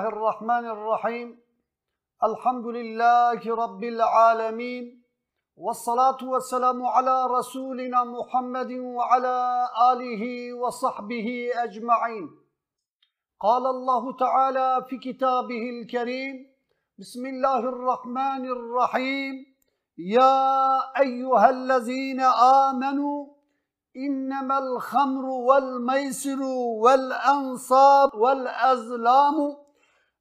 الله الرحمن الرحيم. الحمد لله رب العالمين والصلاة والسلام على رسولنا محمد وعلى آله وصحبه أجمعين. قال الله تعالى في كتابه الكريم بسم الله الرحمن الرحيم. يا أيها الذين آمنوا إنما الخمر والميسر والأنصاب والأزلام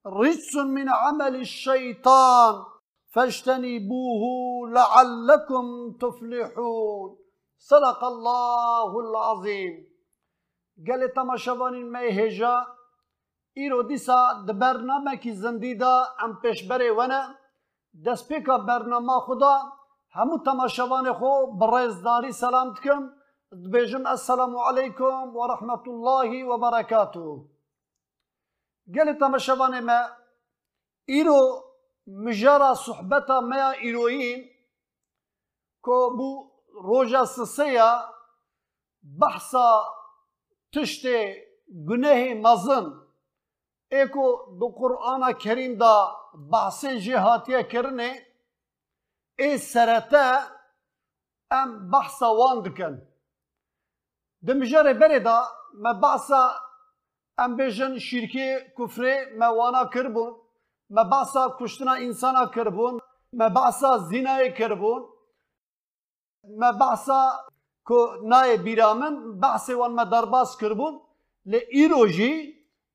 رجس من عمل الشيطان. فاجتنبوه لعلكم تفلحون. صدق الله العظيم. قال تماشوان الميهجا ایرو دیسا د برنامه کی زندیدا ام پیشبره ونه دسپیکا برنامه خدا همو تماشوان خو برزداری سلام دکم دبیجم السلام علیکم و رحمت الله و برکاته گل تماشوان ما ایرو مجارا صحبتا ما ایروین کو بو روجا سسیا بحثا تشت گناه مزن ایکو دو کریم دا بحث جهاتیه کرنه ای سرطه ام بحثا وان دکن دمجاره بره دا ما بحثا ام بیجن شرکی کفره ما وانا کربون ما بحثا کشتنا انسانا کربون ما بحثا زینای کربون ما بحثا کو نای بیرامن بحث وان ما درباس کربون لی ایروجی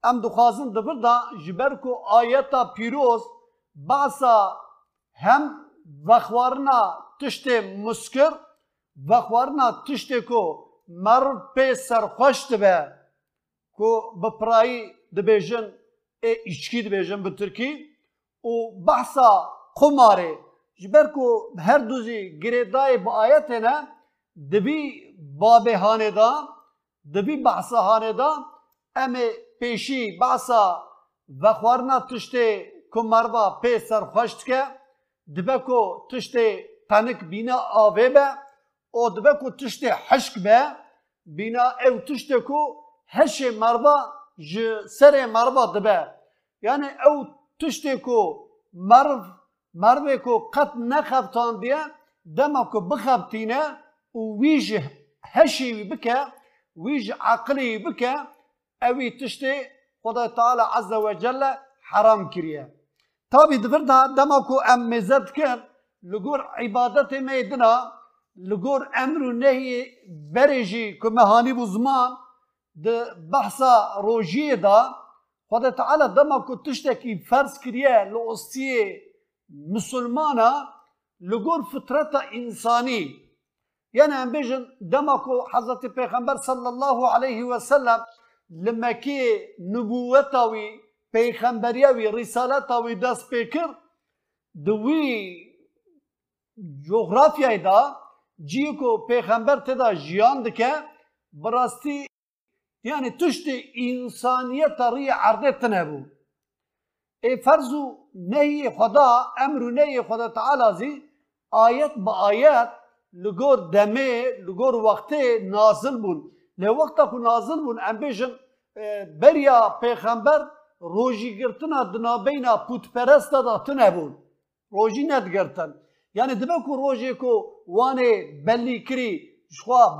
ام دخوازن دبر دا جبر کو آیتا پیروز بحثا هم وخوارنا تشت مسکر وخوارنا تشت کو مر پی سرخوشت به کو به دبیجن، د بیژن ا اچکی په ترکی او بحثا قماره جبر کو هر دوزی گریدای با آیت نه دبی باب هانه دا دبی بحثا هانه دا امه پیشی بحثا و خوارنا تشته کمار با پی سر خوشت که دبه کو تشته تنک بینا آوه به او دبه کو حشک به بینا او تشته کو هشی مربا جه سره مربا دبه. یعنی او تشتی کو مرب مرب کو قط نخبتان دیه دما کو بخبتینه او ویجه هشه وی بکه ویج عقلی بکه اوی تشتی خدا تعالی عز و جل حرام کریه. تابی دفرد ها دما کو ام مزد کن لگور عبادت میدنا لگور امرو نهی برجی که مهانی بو û nehyê berê jî ku me hanî bû ziman di behsa rojiyê da Xuda Teala dema ku tiştekî ferz kiriye li ostiyê Müslümana li gor fitreta insanî yani em bêjin dema ku Hezretî Pêxember sallallahu aleyhi ve sellem li Mekê nubûweta wî peyxemberiya wî rîsaleta یعنی تشت انسانیت ری عرضه تنه بو. ای فرض و نهی خدا امر و نهی خدا تعالی زی آیت با آیت لگور دمه لگور وقت نازل بون. لی وقتا که نازل بون ام بیشن بریا پیغمبر روژی گرتن ها دنابین ها پوت پرست دا تنه بون. روژی ند گرتن یعنی دبه روژی که وانه بلی کری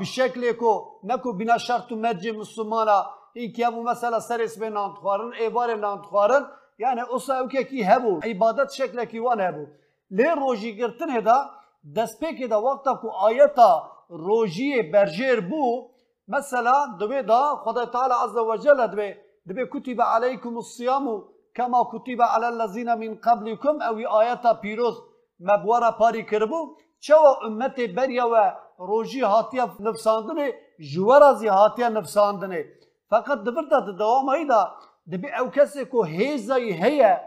bi şeklê ku ne ku bîna şert û mercê Müslümana hînkiya bû mesela serê sibê nan dixwarin, êvarê nan dixwarin yani osa ewkekî hebû îbadet şeklekî wan hebû. Lê rojîgirtinê da destpêkê de wexta ku ayeta rojiyê berjêr bû mesela divê da Xuda Teala Azze ve Celle divê divê kutibe aleykum siyamu kema kutibe alellezîne min qablikum ew wî ayeta pîroz me buwara parî kiribû çawa ümmetê beriya we rojî hatiye nifsandinê ji روژی هاتیه نفساندنه جوارازی هاتیه نفساندنه فقط دبرتا دوام هیدا دبی او کسی که هیزای هیه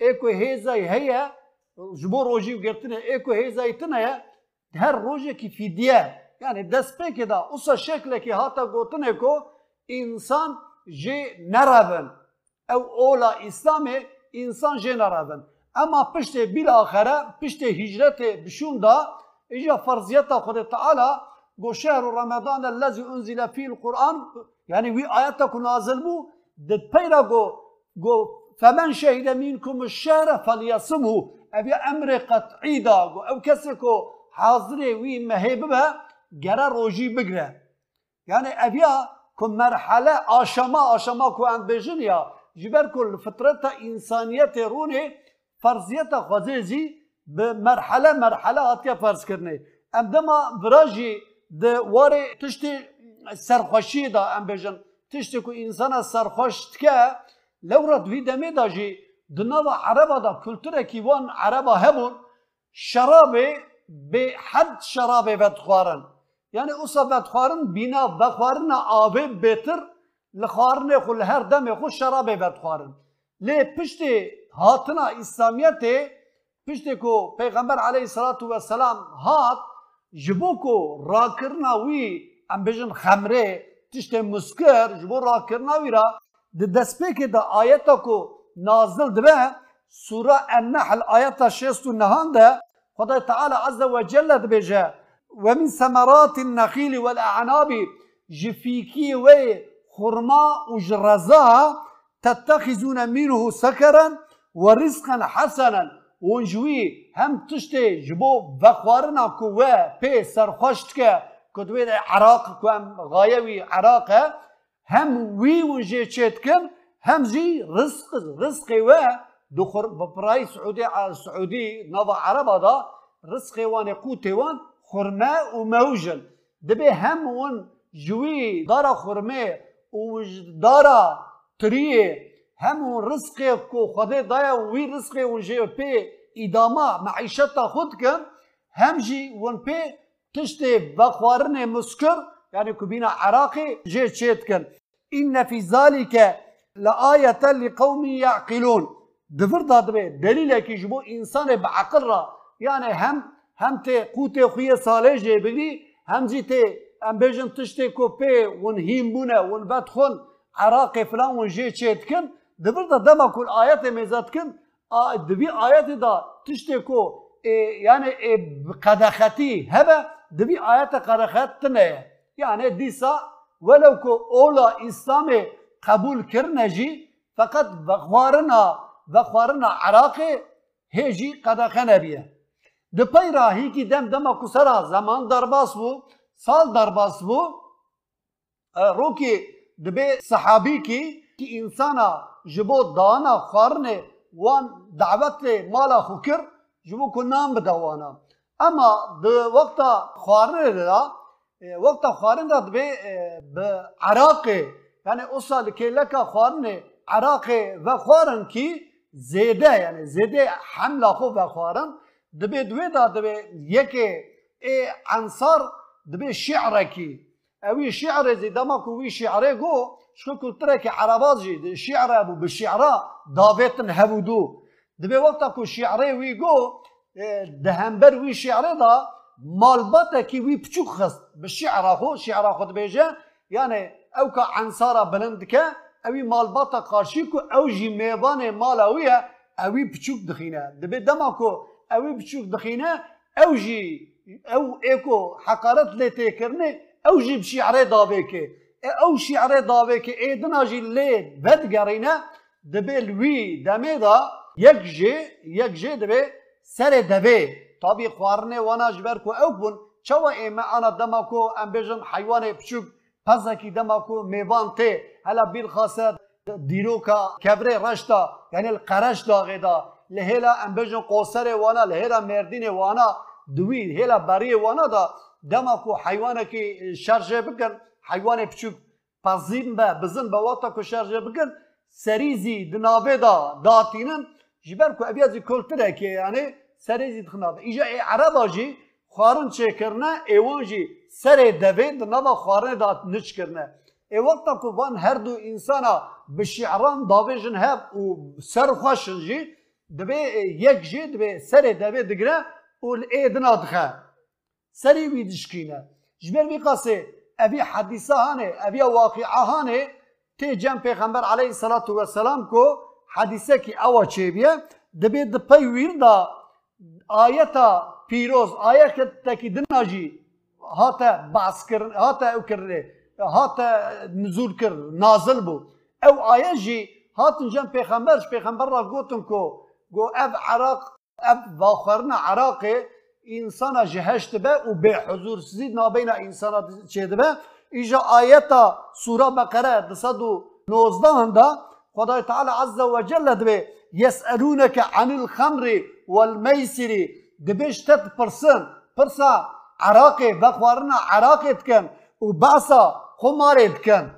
ای که هیزای هیه جبو روژی گرتنه ای که هیزای تنه هر روژی که فیدیه یعنی دست پیک دا اوسا شکل که هاتا گوتنه که انسان جی نرابن او اولا اسلامه insan jeneraben. Ama pişte bilahare, pişte hicrete bişunda إجا فرضيتا قد تعالى قو شهر رمضان الذي أنزل فيه القرآن يعني وي آياتك نازل بو دد بيرا گو گو فمن شهد منكم الشهر فليصمه. أبي أمر قد عيدا گو أو كسكو کو وي وی جرى روجي گره يعني بگره كم مرحلة آشما آشما كو ان بجنيا. جبر كل فطرت إنسانية روني فرضيتا خوزه به مرحله مرحله هاتیا فرض کرنه ام دما براجی ده واره تشتی سرخوشی دا ام بجن تشتی که انسان سرخوش تکه لورا دوی دمه دا جی دنوا عربا دا کلتوره کی وان عربا هبون شراب به حد شراب بدخوارن یعنی اوسا بدخوارن بینا بخوارن آبه بهتر لخوارن خل هر دم خو شراب بدخوارن لی پشت هاتنا اسلامیت پشتکو پیغمبر علیه الصلاة والسلام هات جبوکو راکرنا وی ام بجن خمره تشت مسکر جبو راکرنا وی را د دسپیک د آیتا کو نازل دبه سورة النحل آیتا شیست و نهان ده خدا تعالی عز و جل دبجه و من سمرات النخیل والاعناب جفیکی وی خرما و جرزا تتخذون منه سکرا و رزقا حسنا. ونجوي هم تشتي جبو بخوارنا كوا بي سرخوشتك كدوي عراق كوام غايوي عراق هم وي ونجي تشتكن هم زي رزق رزق و دخر ببراي سعودي سعودي نضع عرب هذا رزق وان قوتي وان خرمه وموجل دبي هم ون جوي دارا خرمه ودارا تريه هم رزق کو خدا دایا وی رزق ون جي بي ادامه معيشتا خود كن هم جي ون بي تشتي بخوارن مسكر يعني كبينا عراقي جي تشيتكن إن في ذلك لآية لقوم يعقلون. دفر دادبه دليل كي جبو إنسان بعقل را. يعني هم هم تي قوتي خوية صالح جي بگري هم جي تي ام بيجن تشتي كو بي ون هيم بونا ون بدخون عراقي فلان ون جي تشيتكن دفر دا دما كل آيات ميزاتكن آه دبي آيات دا إيه يعني إيه قدختي هبه دبي آيات قدخت تنه يعني ديسا ولو كو اولا اسلامي قبول کرنه جی فقط بخوارنا بخوارنا عراقی هیجی قدقه نبیه ده پی راهی کی دم دم کسرا زمان درباس بو سال درباس بو رو کی دبی صحابی کی کی انسانا جبو دا خارن خور وان دعوت مالا خوکر جبو کنام بدوانا اما د وقتا خارن نه دا وقتا خور نه د عراقی یعنی اوس د کله کا خور و خارن کی زده یعنی زده خو و خارن د بی دو د بی یک انصار د بی شعر کی او وی شعر زده ما کو وی شعر کو شکو کلتره که عربات جی شعر ابو هودو دبی وقتا شعري شعره وی گو دهنبر وی شعره دا مالبات کی وی پچو خست. بشعرا خو شعرا خود بیجه یعنی او که انصارا بلند که اوی مالبات قارشی کو او جی میوان مالا ویه اوی پچوک دخينه دبی دما اوی پچوک دخینه او جی او ایکو حقارت لتيكرني او جی بشعره داوی که. که داوه که ایدنا جی لی بد گرینه دبی لوی دا جی یک جی دبی سر دبی طبی خوارنه وانا جبر کو او بون چوا ایمه انا دما کو ام بیجن حیوان بچوک پزکی دما کو میوان ته هلا بیل خاصه دیروکا کبره رشتا یعنی القرش داغه دا لهلا امبجن قوسر وانا لهلا مردین وانا دوی هلا حیوان بچوک پزین به بزن به واتا کو شارژه بکن سریزی دنابه دا داتینن جبر کو ابیازی کلتره که یعنی سریزی دخنابه ایجا عربا جی خوارن چه کرنه؟ ایوان جی سر دوید نوا خوارن دات نچ کرنه. ای وقتا کو وان هر دو انسانا به شعران داویجن هب و سر خوشن جی دبی یک جی دبی سر دوی دگره و ایدنا دخه سری وی دشکینه. جبر بی قاسه اوی حدیثه هانه اوی واقعه هانه تی جم پیغمبر علیه الصلاة والسلام کو حدیثه کی اوا چه بیه دبی دپی ویر دا آیتا پیروز آیت تکی دناجی هاتا باس کرن هاتا او کرنه هاتا نزول کر نازل بو. او آیه جی هاتن جم پیغمبرش پیغمبر را گوتن کو گو اف عراق اف واخرنا عراق انسان جهشت به و به حضور سزید نابین انسان چه به ایجا آیتا سوره بقره دصد و نوزده هنده خدای تعالی عز و جل دبه يسألونك عن الخمر والميسر دبيش تت برسن برسا عراقي بخوارنا عراقي تكن وبعصا قمار تكن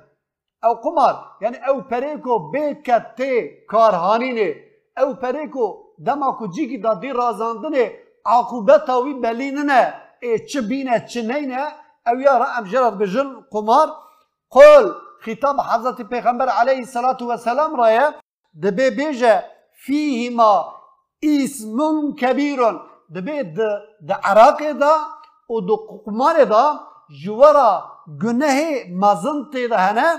او قمار يعني او بريكو بيكا تي كارهانيني او بريكو دما جيكي دا دي رازاندني عقوبتا عاقبتەوی بەلینە ئێ چ بینە چنەینە ئەویا ئەمژرە بجل قمار قۆل خیتاب حەزەتی پێخەمبەر عليهەی سەلات وەسەسلام ڕایە دەبێ بێژە اسم ئیسمون کەبیرۆن د عراق دا و دو قوقمارێدا ژوەرە گونەهێ مەزن تێدا هەنە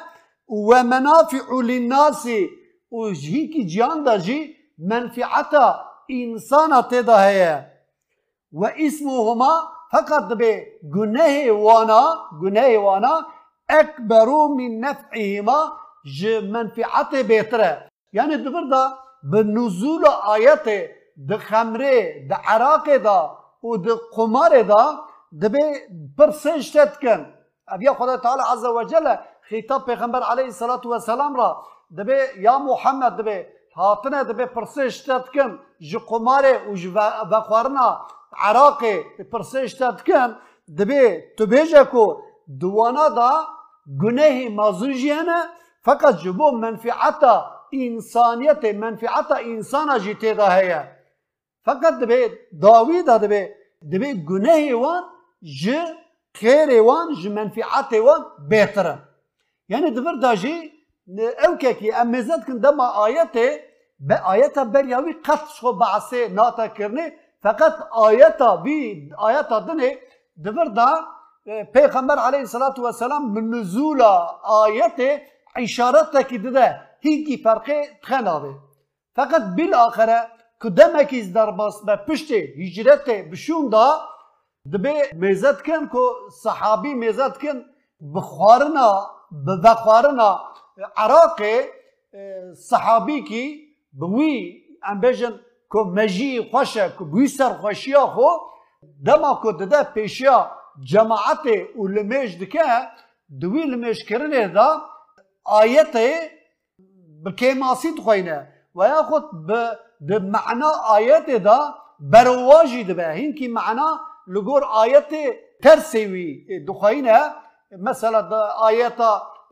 ومەنافی عولیناسی و ژهیکی جیاندا ژی منفعتا انسانا تێدا هەیە. واسمهما فقط بجناه وانا جناه وأنا اكبر من نفعهما منفعته بهتره يعني دا ده بالنزول آياته ده خمره ده عراقه ده وده قماره ده ده برسنج تتكن أبي خدا تعالى عز وجل خطاب پیغمبر عليه الصلاة والسلام را دبی یا محمد دبی هاتنا دبی پرسش تتکن جو قمار و جو بخورنا عراق پرسشتت کن دبه تو کو دوانا دا گناه مازوجیانه فقط جبو منفعتا انسانیت منفعت انسان جی تیدا هيا فقط دبي داوود دبي دبي گناه وان ج خير وان ج منفعت وان بهتر يعني دبر داجي او كي امزت كن دما آيات به آيات برياوي قط شو بعثه ناتا بي آيات دنه دبر دا پیغمبر علیه الصلاة والسلام من نزول آیت اشارت کی ده هیچی فرقی تخناوه فقط بالاخره که دمکیز در باس به پشت هجرت بشون دا دبه می‌زد کن که صحابی می‌زد کن بخوارنا بخوارنا عراق صحابی کی بوی ام بجن که مجی خوشه که بوی سر خوشیا خو دما که دده پیشیا جماعت و لمیش دکه دوی لمیش کرنه دا آیت بکیماسی تخوینه و یا خود به معنا آیت دا برواجی دبه هین کی معنا لگور آیت ترسوی دخوینه مثلا دا آیت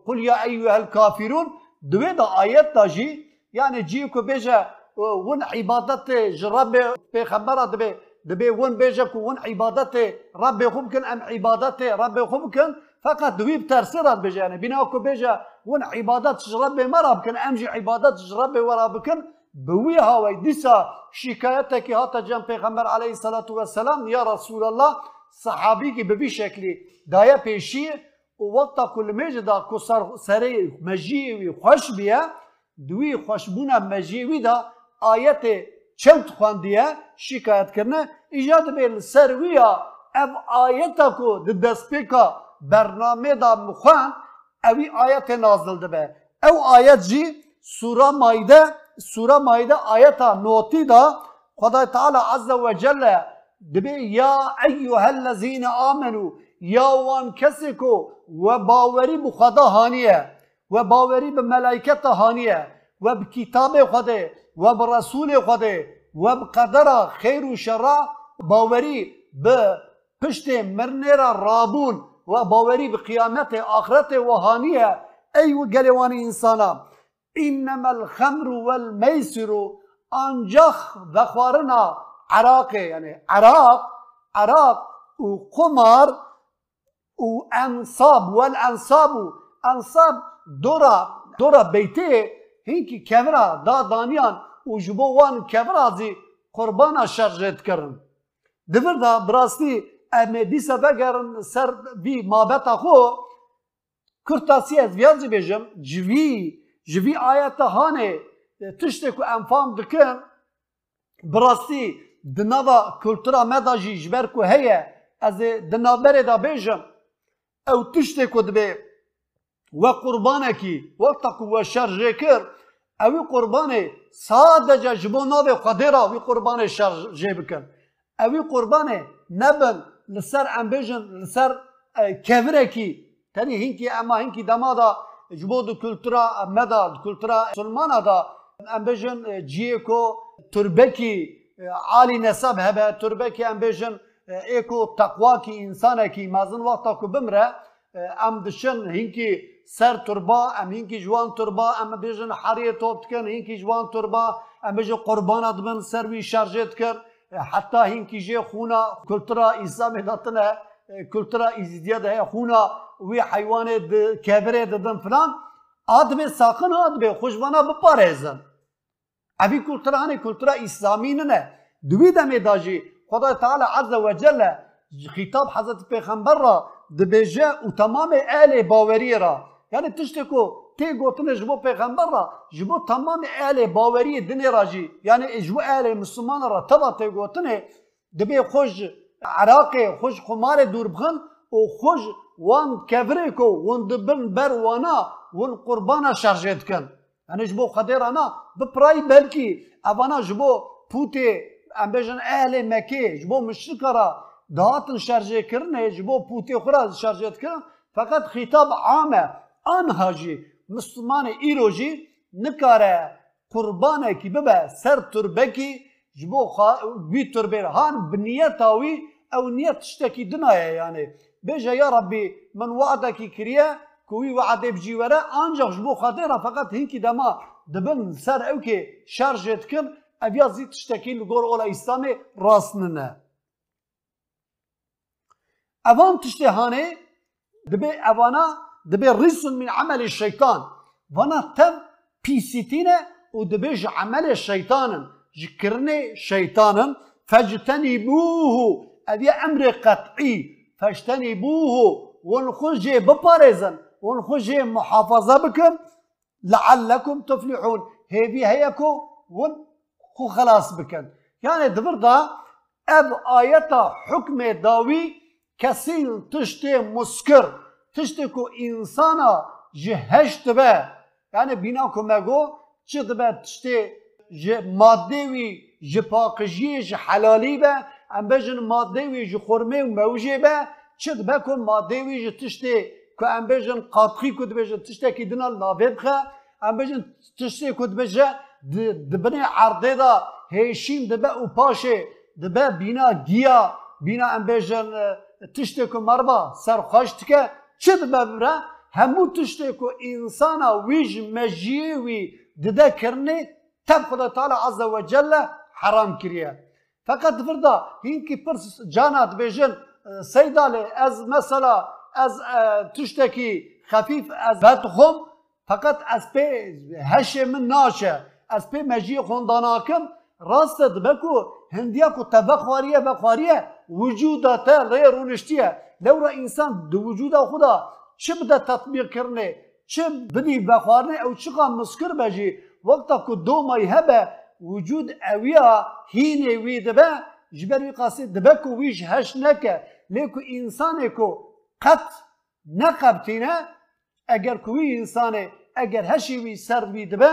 قل یا ایوه الكافرون دوی دا آیت دا جی یعنی جی کو بیجه ون عبادت جرب پیغمبر دبه دبي ون بيجك ون عبادت ربي خمكن ام عبادت ربي خمكن فقط دوي بترسيرات بجاني بناكو بيجا ون عبادات ربي مرا بكن امجي عبادات ربي ورا بكن بوي هاوي ديسا شكايتك هاتا جنب پیغمبر عليه الصلاة والسلام يا رسول الله صحابي کی ببي شكلي دايا پیشي وقتا كل مجدا كسر سري مجيوي خوش بيا دوي خوشبونا مجيوي دا آيات چوت خواندیه شکایت کرنه ایجاد بیل سرویا اف آیتا کو د دسپیکا برنامه دا مخوان اوی آیت نازل ده او آیت جی سوره مایده سوره مایده آیتا نوتی دا خدای تعالی عز و جل دبی یا ایها الذین آمنو یا وان کسی کو و باوری بخدا هانیه و باوری به ملائکت هانیه و به کتاب خدا و به رسول خدا و به قدر خیر و شر باوری به پشت مرنه را رابون و باوری به قیامت آخرت وهانیه ای و گلوان انسانا انما الخمر والمیسر انجخ بخوارنا عراق یعنی عراق عراق و قمار و انصاب والانصاب انصاب دورا دورا بیته هینکی کمرا و جبو وان کمرا زی قربان شرجت کرن. دبر دا براستی امی دیسا بگرن سر بی مابتا خو کرتاسی از ویانزی بیجم جوی جوی آیت هانه تشتی که انفام دکن. براستی دناوا کلتورا مدا جی جبر کو هيا از دنابر دا بیجم. او تشتی که دبی و قربانکی وقتا کو شرجه کر اوی قربان سادجا جبو ناوی خدیرا وی قربان شارجه بکن اوی قربان نبن لسر امبیجن لسر کevire کی تنی هینکی اما هینکی دمادا جبو دو کلتورا مدا کلتورا سلمانا دا امبیجن جیه کو تربکی عالی نسب هبه تربکی امبیجن ایکو تقوا کی انسانه کی مازن وقتا کو بمره ام دشن هینکی سر تربا ام هینکی جوان تربا ام بیجن حریه توب کن هینکی جوان تربا ام بیجن قربانات بن سر وی شارجت کر. حتی هینکی جه خونا کلتورا اسلامی داتنه کلتورا ایزیدیا ده خونا وی حیوان کبره ددن فلان. آدم ساکن آدم خوشبانا بپارێزن ئەوی کولترانی کولتورا ئیسلامی نە دوی دەمێ داژی خدای تعالی عز وجل خطاب حضرت پیغمبر را دبێژە و تمامê ئەلێ باوەریە را. Tiştek ku tê gotine ji bo pêxember ra ji bo tamamê elê baweriyê dinê ra jî yani ji bo elê Müslüman ra teva tê gotinê dibe xwe ji Iraqê xwe ji xumarê dûr bixin û xwe ji wan kevirê ku hûn dibin ber wana hûn qurbana şerjê dikin yani ji bo xedê ra na bi pirayî belkî evana ji bo pûtê em bêjin ehlê mekê ji bo آنها مسلمان ایروجی نکاره قربانه کی ببه سر تربه کی جبو خواهی بی تربه هان بنیت آوی او نیت شتکی دنایه یعنی بجا یا ربی من وعده کی کریه کوی وعده بجی وره آنجا جبو خواهی را فقط هنکی دما دبن سر او که شرجت کن او یا زید شتکی لگور اولا اسلام راسننه اوان تشتهانه دبه اوانا دبي رجس من عمل الشيطان. وأنا تب بيسيتينه ودبيج عمل الشيطان جكرني شيطانا فاجتنبوه. ابي أمر قطعي. فاجتنبوه. ونخرج بباريزن. ونخرج محافظة بكم. لعلكم تفلحون. هذه هيكو ون خو خلاص بكن. يعني دبردا أب آيتا حكم داوي كسين تشتي مسكر. تشت کو انسانا جهش دبه. یعنی بینا کو مگو چه دبه تشت جه ماده جه پاکجی جه حلالی با ام بجن جه خورمه و موجه با چه دبه کو ماده جه تشت که ام بجن قاطقی کو دبه جن تشت اکی دنال نابیب خواه ام بجن تشت کو دبه جن دبنی عرده هیشیم دبه او پاشه. دبه بینا گیا. بینا ام بجن تشت کو مربا سرخاشت که چه ببره؟ همو تشته که انسان ویج مجیه وی دده کرنه تب خدا تعالی عز و جل حرام کریه. فقط فردا هین که پرس جانات بیجن سیداله از مثلا از تشته که خفیف از بدخم فقط از پی هش من ناشه از پی مجیه خونداناکم راست بکو هندیا کو تبخواریه بخواریه وجوداته ری رونشتیه. دور انسان دو وجود خدا چه بده تطبیق کرنه؟ چه بدی بخوارنه؟ او چه مسکر بجی وقتا که دو مای هبه وجود اویا هین اوی دبه جبر وی قاسی دبه که ویش هش نکه. لیکو انسانه که قط نقبتینه اگر که وی انسانه اگر هشی وی سر وی دبه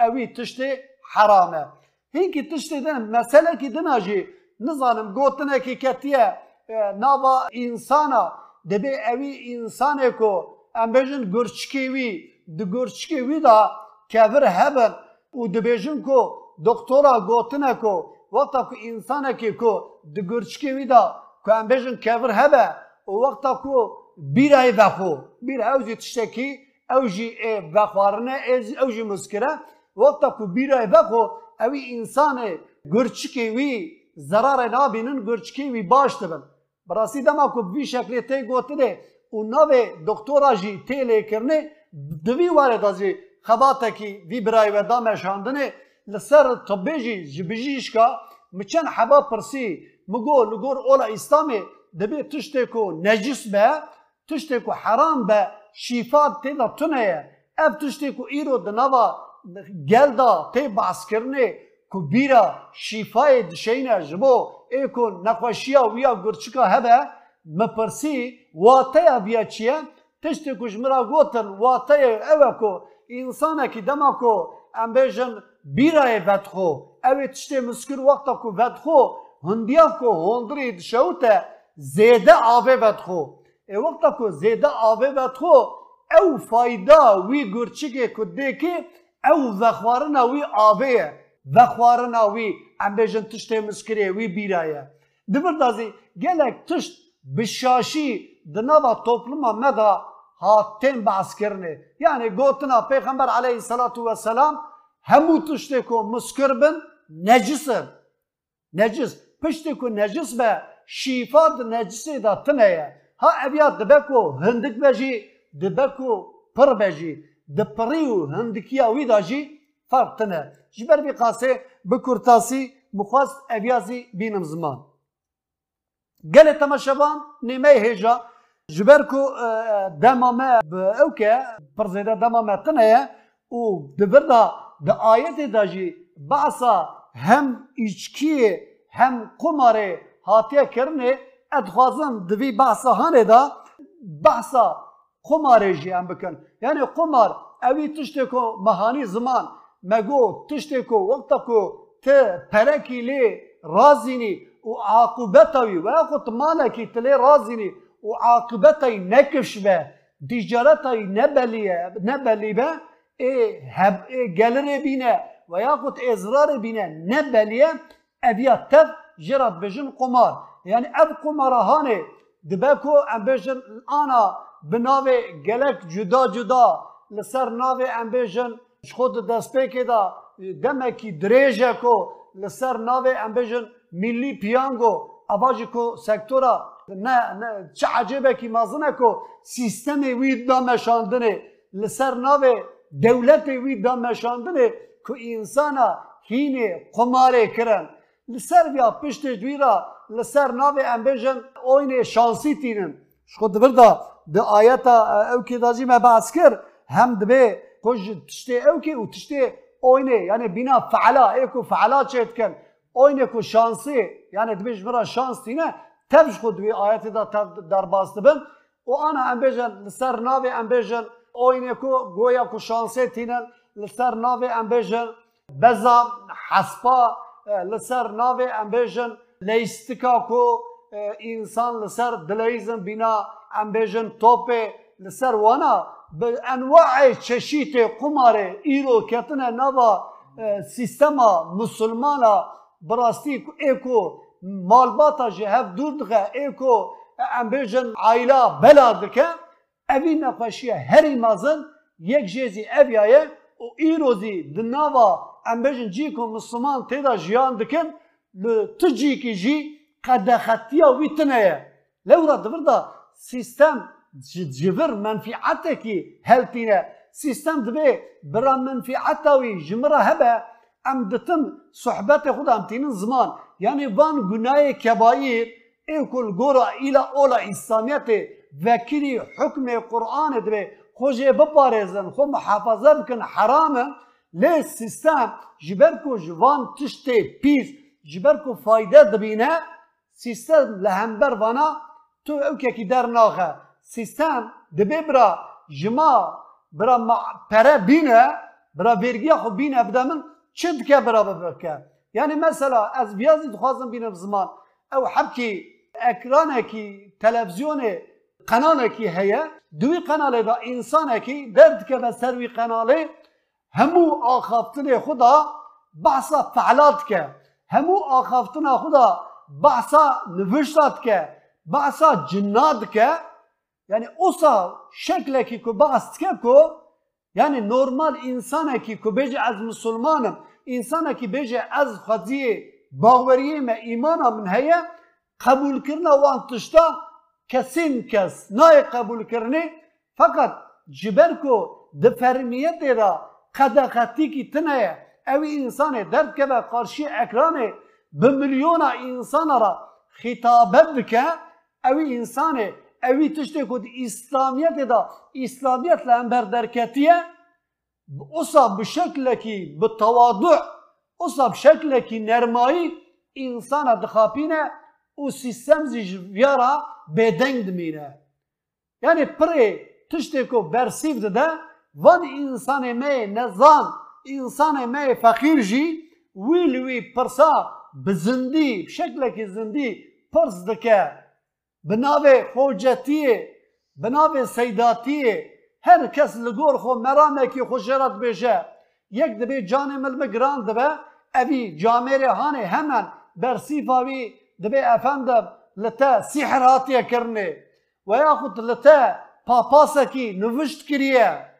اوی تشتی حرامه. هینکی تشتی دن مسئله که دناجی نظانم گوتنه که کتیه. نابا انسانا. دبی اوی انسان کو. ام بجن گرچکی وی دی گرچکی وی دا کفر هبن. او دبیجن کو. دکتورا گوتنه کو. وقتا کو انسان کی کو. دی گرچکی دا. که ام بجن کفر هبه. او وقتا کو بیر ای بخو. بیر کی تشتکی. اوجی ای بخوارنه. از اوجی مسکره. وقتا کو بیر ای بخو. اوی انسان گرچکی وی ضرار نابینن گرچکی وی باش دبن. براسی دما کو بی شکل تی گوت دے او نو دکتورا جی تی لے کرنے دوی وارد از خبات کی وی برای ودا دام لسر طبی جی جبجیش کا مچن حبا پرسی مگو لگور اولا اسلامی دبی تشتے کو نجس به، تشتے کو حرام به شیفات تی لطنه ای اف تشتے کو ایرو دنوا گلدا تی باس کرنے کو بیرا شیفای دشین جبو ای کو نقاشیا و یا گرچکا هبه مپرسی واتیا بیا چیا تشت کو جمرا گوتن واتیا اوا کو انسان کی دما کو امبیشن بیرا ای بدخو او مسکر وقتا کو بدخو هندیا کو هندری دشوت زیده آوه بدخو ای وقتا کو زیده آوه بدخو او فایده وی گرچکه کدیکی او ذخوارنا وی آبیه. و خوارنا وی امبیجن تشت مسکری وی بیرایا دبر دازی گلک تشت بشاشی دنابا توپلما مدا هاتن باز کرنه یعنی گوتنا پیغمبر علیه صلاة و سلام همو تشت کو مسکر بن نجس نجس پشتی کو نجس به شیفاد نجسی دا تنه ها اویاد دبکو هندک بجی دبکو پر بجی دپریو هندکی اوی دا جی فرق تنه جبر بی قاسه بکرتاسی مخواست اویازی بینم زمان گل تماشوان نیمه هیجا جبر کو دمامه با اوکه برزیده دمامه تنه او دبرده دا آیت دا باسا هم ایچکی هم قماره هاتیه كرني ادخوازن دوی باسا هانه دا باسا قماره جی بکن یعنی قمار اوی تشتی کو مهانی زمان مگو تشتی کو وقت کو ت پرکی لی رازی نی و عاقبت وی و اخوت کی تلی رازی نی و عاقبت ای نکش به دیجارت ای نبلیه نبلی به ای هب ای گلر بینه و یا خود ازرار بینه نبلیه ادیات تف جرات بجن قمار. یعنی اب قمارهانه دبکو ام بجن آنا بناوه گلک جدا جدا لسر ناوه ام بجن خود دسته که دا دمه که لسر ناوه امبیجن ملی پیانگو اواجی که سکتورا نه نه چه عجیبه کی مازنه که سیستم وی دا مشاندنه لسر ناوه دولت وی دا مشاندنه که انسانا هینه قماره کرن لسر بیا پشت دویرا لسر ناوه امبیجن اوینه شانسی تینن شخود برده ده آیتا او که دازی مبعث کر هم دبه da meşandinê li ser navê dewletê wî da meşandinê ku însana hînê qumarê kirin li ser vya piştê wî ra li ser navê em bêjin oynê şansî tînin ji xwe dibir da di ayeta ew kê da jî me behs kir hem dibe ku ji tiştê ew kê û tiştê oynê yani bîna feela ê ku feela لسر وانا به انواع چشیت قمار ایرو کتن نوا سیستما مسلمانا براستی ایکو مالباتا جهف دور دغا ایکو ام بیجن عائلا بلا دکه اوی نقاشی هری مازن یک جیزی اوی او ایروزی دنوا ام بیجن جی کو مسلمان تیدا جیان دکن تجی کی جی قدخطی اوی تنه. لورا دورده سیستم جبر منفعتك هلتينا سيستم دبي برا منفعته جمرة هبة ام بتم صحبتي خود ام زمان. يعني وان قناي كبير اكل قرى الى اولى انسانيتي وكري حكم قرآن دبي خوجي ببارزن خو محافظة بكن حرام لي سيستم جبركو جوان تشتي بيس جبركو فايدة دبينا سيستم لهمبر وانا تو اوكي كي دار سیستم دبی برا جما برا ما پره بینه برا ورگی خو بینه بدمن چه دکه برا ببرکه یعنی مثلا از بیازی دخوازم بینه زمان او حبکی اکران اکی تلویزیون قنان اکی هیه دوی قناله دا انسان اکی درد که به سروی قناله همو آخافتن خدا بحثا فعلات که همو آخافتن خدا بحثا نوشتات که بحثا جناد که یعن اصلا شکل کی کو باعث که کو یعنی نورمال انسان کی کو بچه از مسلمانم انسان کی بچه از فضیه باوری می‌یمانم نهیا قبول کردن وانتش دا کسیم کس نه قبول کردن فقط جبر کو دفتر میتی را خداگری کی تنها آوی انسان درد که و قرشه اکرانه به میلیون انسان را خطاب بکه آوی انسان evî ku di İslamiyetê da İslamiyet li ember derketiye bi şeklekî bi tewadu osa bi şeklekî nermayî însana dixapîne û sîstem zî ji viyara bêdeng dimîne yani pirê tiştê ku bersîv dide van însanê me nezan انسان ما فقیر جی وی لوی پرسا بزندی بشکلکی زندی پرس دکه بناوه خوجتیه بناوه سیداتیه هر کس لگور خو مرامه کی خوشرت بشه یک دبی جان مل گران دبه اوی جامره هانه hemen bersifavi دبی افندم لتا سحر هاتیه کرنه و یاخود لتا papasaki nüvüşt kiriye.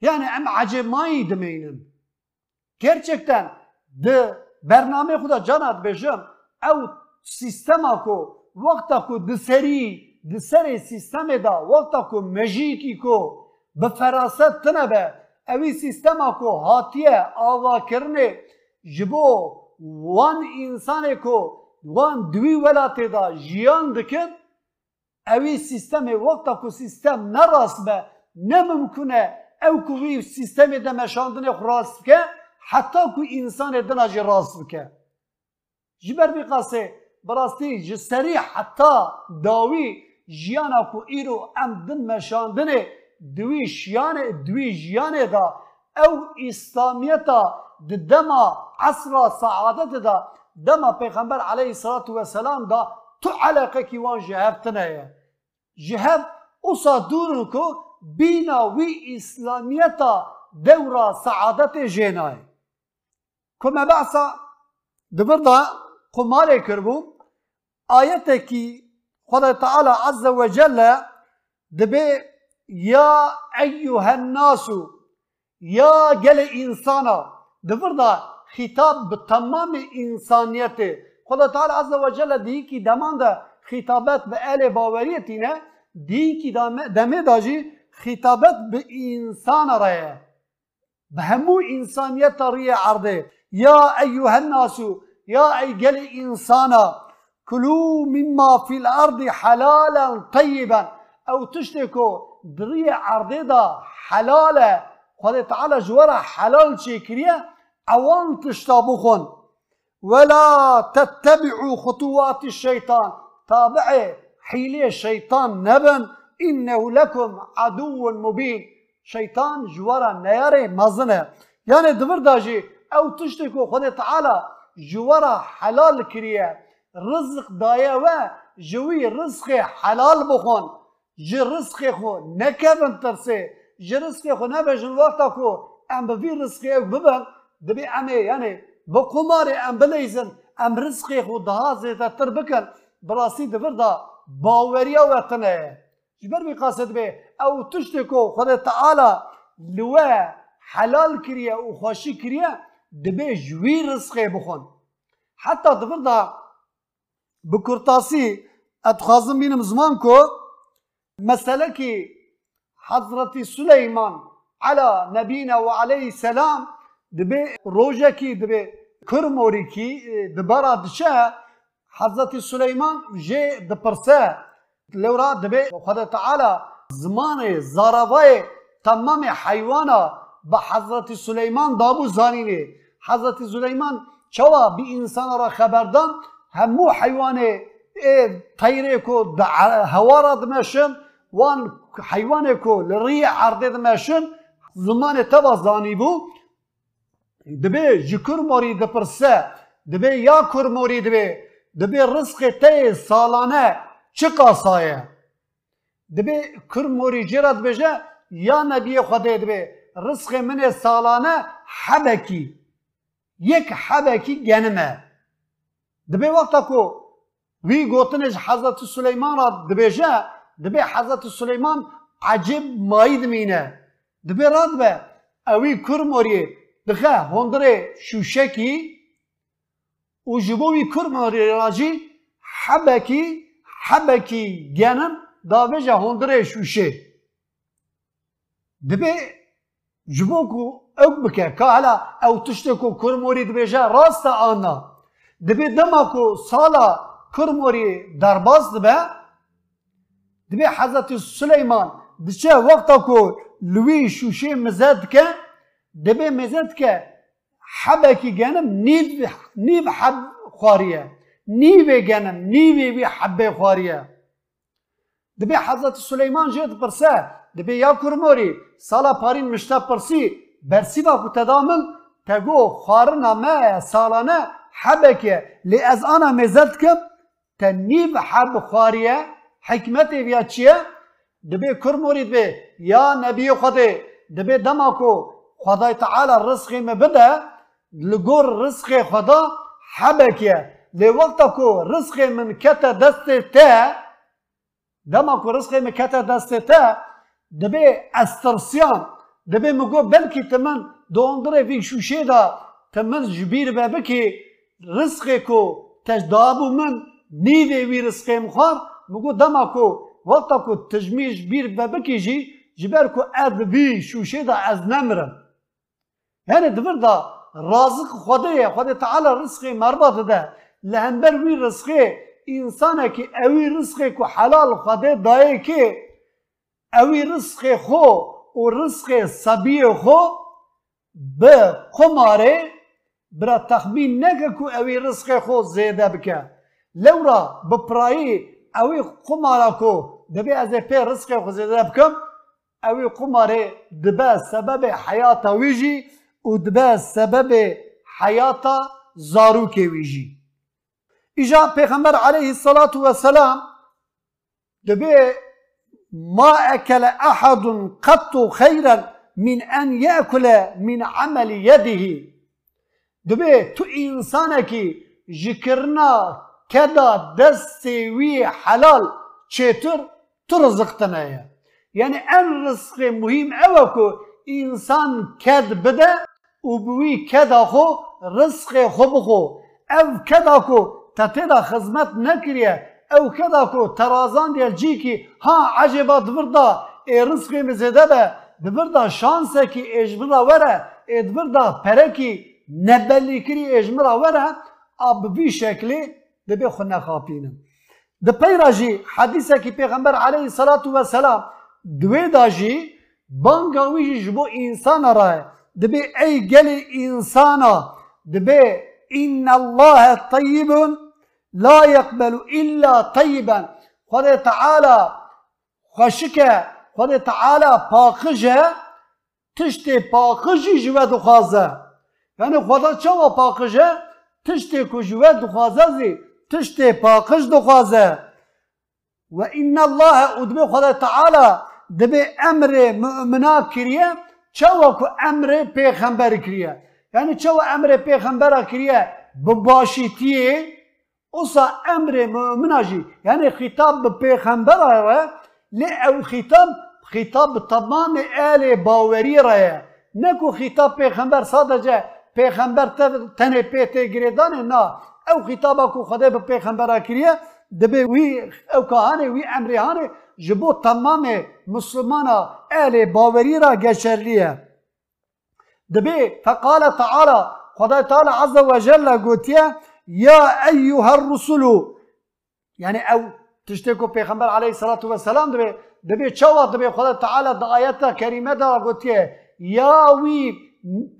Yani em acemayı demeyinin. Gerçekten de bername kuda canat bejim ev سیستم کو وقتا کو دسری دسر سیستم دا وقتا کو مجیکی کو بفراست تنبه. اوی سیستم کو هاتیه آوا کرنه جبو وان انسان کو وان دوی ولاته دا جیان دکن اوی سیستم وقتا کو سیستم نراست به نممکنه. او کوی سیستم ده مشاندن خراست که حتی کو انسان دناجی راست که جبر بی براستي جی حتى داوي جيانا جیانا کو ام دن مشاندنه دوي شیانه دوي جيانا دا. أو اسلامیتا دما عصر سعادت دا دما پیغمبر عليه الصلاة والسلام دا تو علاقه كي وان جهب تنهي جهب اوسا دورن کو بینا وی دورا سعادت جيناي كما بعثا دبردا خب قمارے کربو آیت کی خدا تعالی عز و جل دبی یا ایوها الناس یا گل انسانا دبر دا خطاب به تمام انسانیت. خدا تعالی عز و جل دی کی دمان دا خطابت به اهل باوریت اینه دی کی دمه داجی خطابت به انسان راه به همو انسانیت ریه عرضه. یا ایوها الناس يا عقل إنسانا كلوا مما في الأرض حلالا طيبا أو تشتكوا دري عرضي دا حلالا. قد تعالى جوارا حلال شكريا أوان تشتابخون ولا تتبعوا خطوات الشيطان. تابع حيلي الشيطان نبن إنه لكم عدو مبين. شيطان جوارا نياري مزنه يعني دبر داجي أو تشتكوا خد تعالى جورا حلال کریه رزق دایا و جوی رزق حلال بخون جی رزق خو نکه بند ترسی جی رزق خو نبه جن وقتا کو ام بفی رزق او ببن دبی امی یعنی با قمار ام بلیزن ام رزق خو دها زیده تر بکن براسی دور دا باوریا وقتنه جی بر بی قاسد بی او تشتی کو خود تعالی حلال کریه و خوشی کریه دبی جوی رسخه بخون حتی دبیر دا بکرتاسی اتخازم بینم زمان کو مسئله که حضرت سلیمان على نبینا و علیه سلام دبی روجه که دبی کرموری که دبرا دشه حضرت سلیمان جه دپرسه لورا دبی خدا تعالی زمان زاروه تمام حیوانا با حضرت سلیمان دابو زانینه Zimanê zaravayê temamê heywana bi Hezretî Süleyman dabû zanînê Hezretî Süleyman çawa bî insana ra xeberdan hemû heywanê teyrê ku di hewara dimeşin wan heywanê ku li rîyê erdê dimeşin zimanê teva zanîbû دبی ji kurmorî dipirse dibe ya kurmorî dibe dibe rizqê te salane çi qasa ye dibe kurmorî cêra یک حده کی گنمه. دبی وقتا کو وی گوتن از حضرت سلیمان را دبی جا دبی حضرت سلیمان عجب ماید مینه. دبی را دبی اوی کر موری دخه هندر شوشکی او جبوی کر موری راجی حبه کی حبه کی گنم دبی جا هندره شوشه دبی جبوكو کو اوک که او تشتی کو کرموری دبیجه راست آنا دبی دمه کو سالا کرموری درباز دبی دبی حضرت سلیمان دچه وقتا کو لوی شوشی مزد که دبی مزد که حبه کی گنم حب خواریه نيب گنم نيب بي حب خواریه دبی حضرت سلیمان جد برسه؟ دبي یا کرموری سالا پارین مشتا پرسی برسیبا کو تدامن تگو خارنا ما سالانه حبکه لی از آنا مزد کم تنیب حب خاریه حکمت ویا چیه دبی کر مورید به یا نبی خدا دبی دما کو خدای تعالی رزق ما بده لگور رزق خدا حبکه لی وقتا کو رزق من کتا دست تا دما کو رزق من کتا دست تا دبی استرسیان دبی مگو بلکی تمن دوندره وی شوشه دا تمن جبیر بکی رزق کو تجدابو من نیوی وی رزق مخار مگو دما کو وقتا کو تجمیش بیر بکی جی جبر کو وی دا از نمرم یعنی دبر دا رازق خدایه خدا تعالی رزق مربط ده لهنبر وی رزق انسانه که اوی رزق کو حلال خدا دایه که اوی رزق خو و رزق سبی خو به قماره برا تخمین نکه کو اوی رزق خو زیده بکه. لورا بپرایی اوی قماره کو دبی از پی رزق خو زیده بکم اوی قماره دبه سبب حیات ویجی و دبه سبب حیات زاروک ویجی ایجا پیغمبر علیه والسلام دبی ما أكل أحد قط خيرا من أن يأكل من عمل يده. دبي تو إنسانك جكرنا كدا دستي وي حلال چطور؟ ترزقتنا يعني أن رزق مهم أوكو إنسان كد بده وبوي كدا خو رزق خو بخو. أو كدا خو تتدا خدمت او کدا کو ترازان دیل جی کی ها عجبا دوردا ای رزق مزده به دوردا شانس کی اجبرا وره ای دوردا پره کی نبلی کری وره اب بی شکلی دبی خو نخاپینم د پیراجی حدیثه کی پیغمبر علیه الصلاة والسلام دوی داجی بانگاوی جبو انسان را دبی ای گلی انسانا دبی ان الله طیب لا يقبل إلا طيبا. خد تعالى خوشك خد تعالى پاقجه تشت پاقجی جوه دخازة يعني خدا چوا پاقجه تشت که دخازة زي زی تشت پاقج دخوازه. الله ادمه خد تعالى دبي أمر مؤمنا كريا چوا کو أمر پیغمبر كريا يعني چوا أمر بيخنبر كريا بباشي تيه اوسا أمر مؤمن جي يعني خطاب لی أو خطاب خطاب تمام آل باوری را نکو خطاب پیغمبر صادجه پیغمبر تنه پیته گریدان نه أو خطاب کو خدا به پیغمبر کریه دبه وی أو کهانه وی امرهانه جبو تمام مسلمان آل باوری را گشرلیه دبه فقال تعالى خدا تعالى عز وجل قوتيه يا أيها الرسل. يعني أو تشتكوا پیغمبر عليه الصلاة والسلام دبي دبي چوا دبي خدا تعالى دا كريمة دا قوتية. يا وي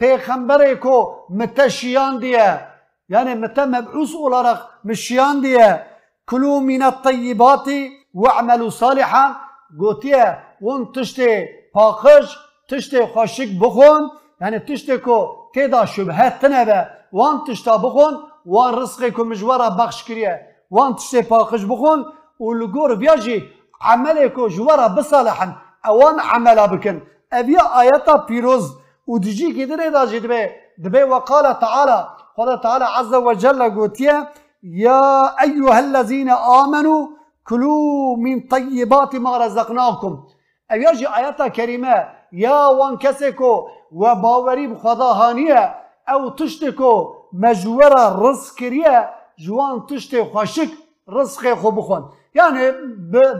پیغمبر متشيان ديه يعني متى مبعوث olarak مشيان ديه كلوا من الطيبات واعملوا صالحا. قوتية وان تشتي پاخش تشتي خاشك بخون. يعني تشتي کو تيدا شبهات تنبه. وان تشتا بخون وان رزقي كم جوارا بخش كريا وان تشتي باخش بخون ولقور بياجي عملكو جوارا بصالحا اوان عملا بكن ابيا اياتا بيروز ودجي كدري داجي دبي دبي وقال تعالى قال تعالى عز وجل قوتيا يا ايها الذين آمنوا كلوا من طيبات ما رزقناكم ابياجي اياتا كريمه يا وان كسكو وباوري بخضاهانية أو تشتكو مجوره رزق کریه جوان تشت خوشک رزق خو بخون. یعنی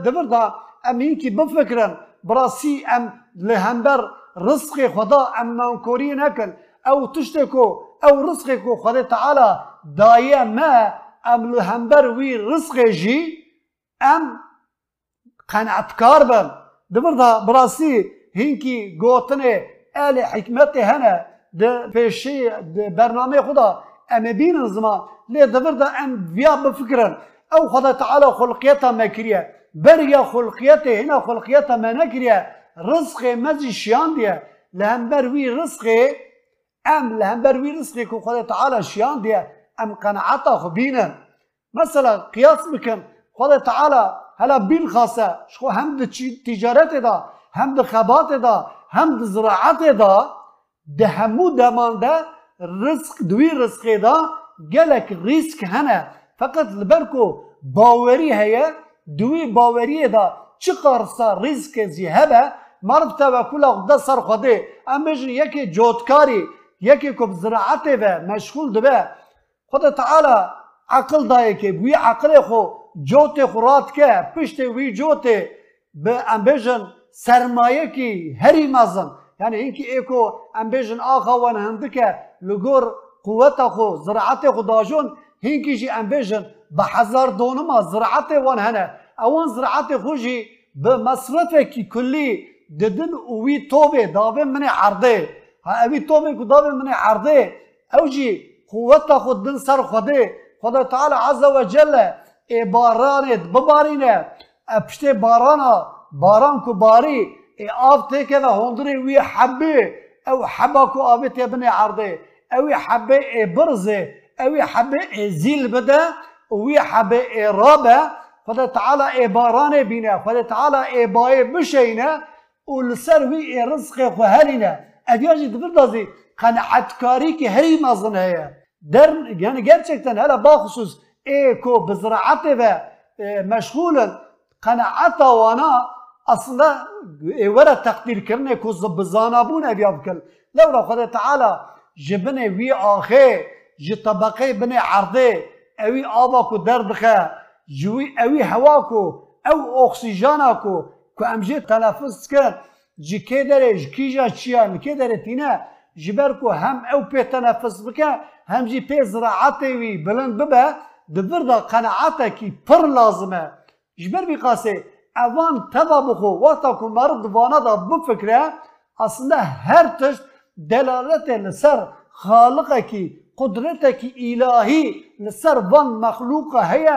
دبر دا امین کی بفکرن براسی ام لهمبر رزق خدا ام نانکوری نکن. او تشت کو او رزق کو خدا تعالی دایه ما ام لهمبر وی رزق جی ام قناعتکار بم. دبر دا براسی هینکی گوتنه ال حکمت هنه ده پیشی ده برنامه خدا ام بین زمان لی دبر دا ام ویا بفکرن او خدا تعالی خلقیتا ما کریه بریا خلقیت هنا خلقیتا ما نکریه رزق مزی شیان دیه لهمبر وی رزقه ام لهمبر وی رزقه که خدا تعالی شیان دیه ام قناعتا خو بینن مثلا قیاس بکن خدا تعالی هلا بیل خاصه شخو هم ده تجارت دا هم ده خبات دا هم ده زراعت دا ده همو دمان ده رزق دوی رزق دا گلک ریسک هنه. فقط لبرکو باوری هیا دوی باوری دا. چه قرصا ریسک زی هبه مرد توکل خدا سر خوده. ام بجن یکی جوتکاری یکی کب زراعت و مشغول دبه. خدا تعالی عقل دایه که بوی عقل خو جوت خورات که پشت وی جوت. به ام بجن سرمایه کی هری مزن. یعنی اینکه ایکو ام بجن آخا وان هندکه لگور قوت خو زراعت خو داجون هینکی جی ام بجن به هزار دونما زراعت وان هنه. اوان زراعت خوشی به مصرف کلی ددن اوی توبه داوه من عرضه. ها اوی توبه کو داوه من عرضه. او جی قوت خود دن سر خوده. خدا تعالی عز و جل ای بارانت ببارینه. پشت بارانا باران کو باری. آبته که و هندری وی حبه أو حبه کو آبته بنه عرضه أو حبه برزه أو حبه زیل بده وی حبه رابه خدا تعالی باران بینه خدا تعالی بای بشینه ولسر وي وی رزق خو هلینه اگه دبردازی قناعتکاری که هری مازن هیه در يعني gerçekten هلا bahusuz إيكو bizraate ve e, meşgulen اصلا ورا تقدیر کرنه کو ز بزانا بو نه بیا بکل لو را خدای جبنه وی اخه ی طبقه بنه عرضه او آب کو درد خه جوی او هوا کو او اکسیژن کو کو ام جی تنفس کر جی کدر اج کی جا جبر کو هم او پی تنفس بک هم جی پی زراعت وی بلند ببه د ورده پر لازمه جبر بی قاسه pir lazim e ji ber vî qasê evan teva bixwe wexta ku meriv divana da bifikre aslında her tişt delaletê li ser xaliqekî قدرتك إلهي لسر وان مخلوق هي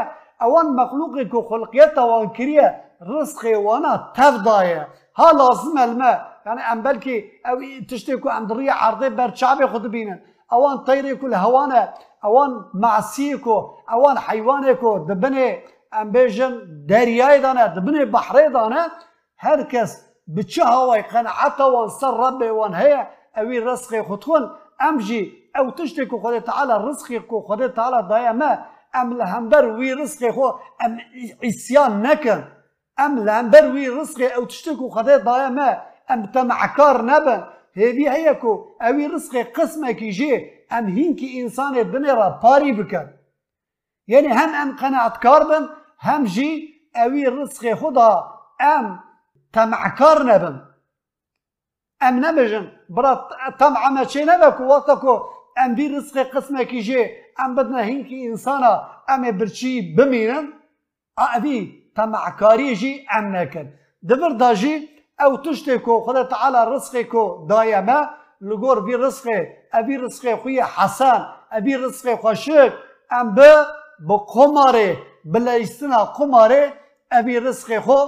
اوان مخلوق كو خلقيته وان كريه رزقي وانا تفضايا ها لازم الماء يعني ام بلكي او تشتكوا ام درية عرضي بر شعبي خد بينا اوان طيري كل هوانا اوان معسيكو اوان حيوانكو ام بیژن دریای دانه دبن بحری دانه هر کس بچه هوای قناعت وان سر رب وان هیا اوی رزق خودون ام جی أو تشتی تشتك خود تعالى رزق کو خود تعالى دايا ما ام لهمبر وی رزق خو ام اسیان نکن ام لهمبر وی رزق أو تشتی تشتك خود دايا ما ام تمعكار نبا هیا کو اوی رزق قسمه کی جی ام هينكي انسان بني را باري بكن يعني هم ام قناعت كاربن هم جی اوی رزقی خدا ام تمعکار نبن ام نبجن برا طمع ما چه نبکو وقتا کو ام بی رزق قسمه کی ام بدنا هینکی انسانا ام برچی بمینن اوی تمعکاری ام نکن دبر دا او تشتی کو خدا تعالی رزق کو دایمه لگور بی رزق ابی رزق خوی حسن ابی رزق خوشک ام به با قماره بلایستنا قماره ابی رزق خو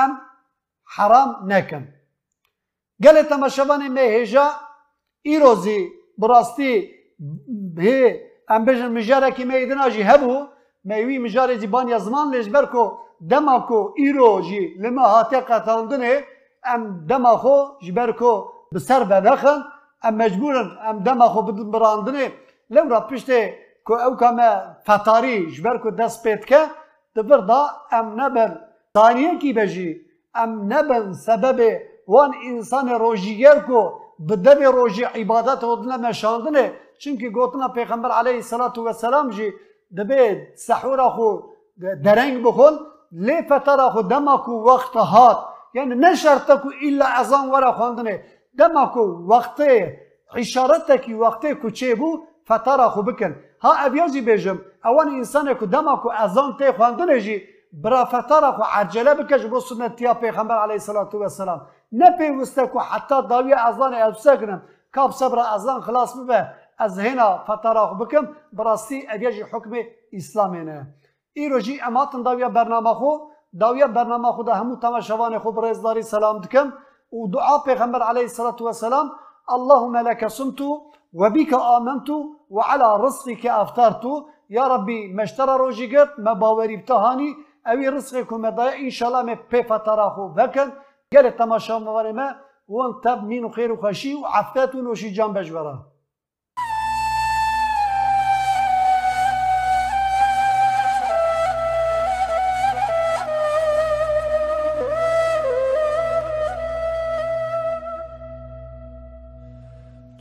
ام حرام نکن گل تماشوان مهجا ایروزی براستی هی ام بجن مجاره کی میدنا جی هبو میوی مجاره جی بان زمان لجبر کو دما کو لما هاتی قطاندنه ام دما خو جبر کو بسر بدخن ام مجبورن ام دما خو بدن براندنه لو را پشته کو او کما فتاری جبر کو دست پیت که دبر دا ام نبن ثانیه کی بجی ام نبن سبب وان انسان روجیگر کو بدبی روژی عبادت ودنا مشاندنه چونکی گوتنا پیغمبر علیه والسلام جی دبی سحور خو درنگ بخون لی فتر خو دمکو وقت هات یعنی نشرتکو الا ازان ورا خواندنه دمکو وقت اشارتکی وقت کوچه بو فتر خو بکن ها بیجم اوان انسان کو دمکو ازان تی خواندنه جی برا فتر خو عجله بکش بو سنتیا پیغمبر علیه الصلاة والسلام نپیوسته که حتی داوی ازان البسه کنم. کاب صبر ازان خلاص بکم. براستی ادیج حکم نه ایرو جی اماتن داویا برنامه خو. داویا برنامه خو ده همو تماشاوان خو برزداری سلام دکم ودعاء پیغمبر عليه الصلاة والسلام اللهم لك صمت وبك آمنت وعلى رزقك أفطرت. يا ربي مشترى روجي قرت ما باوري بتهاني أوي رزقك ومدايا إن شاء الله ما بيفا تراخو بكن قال التماشى مغارمة وان تب مين خير وخشي وعفتات ونوشي جنب جوارا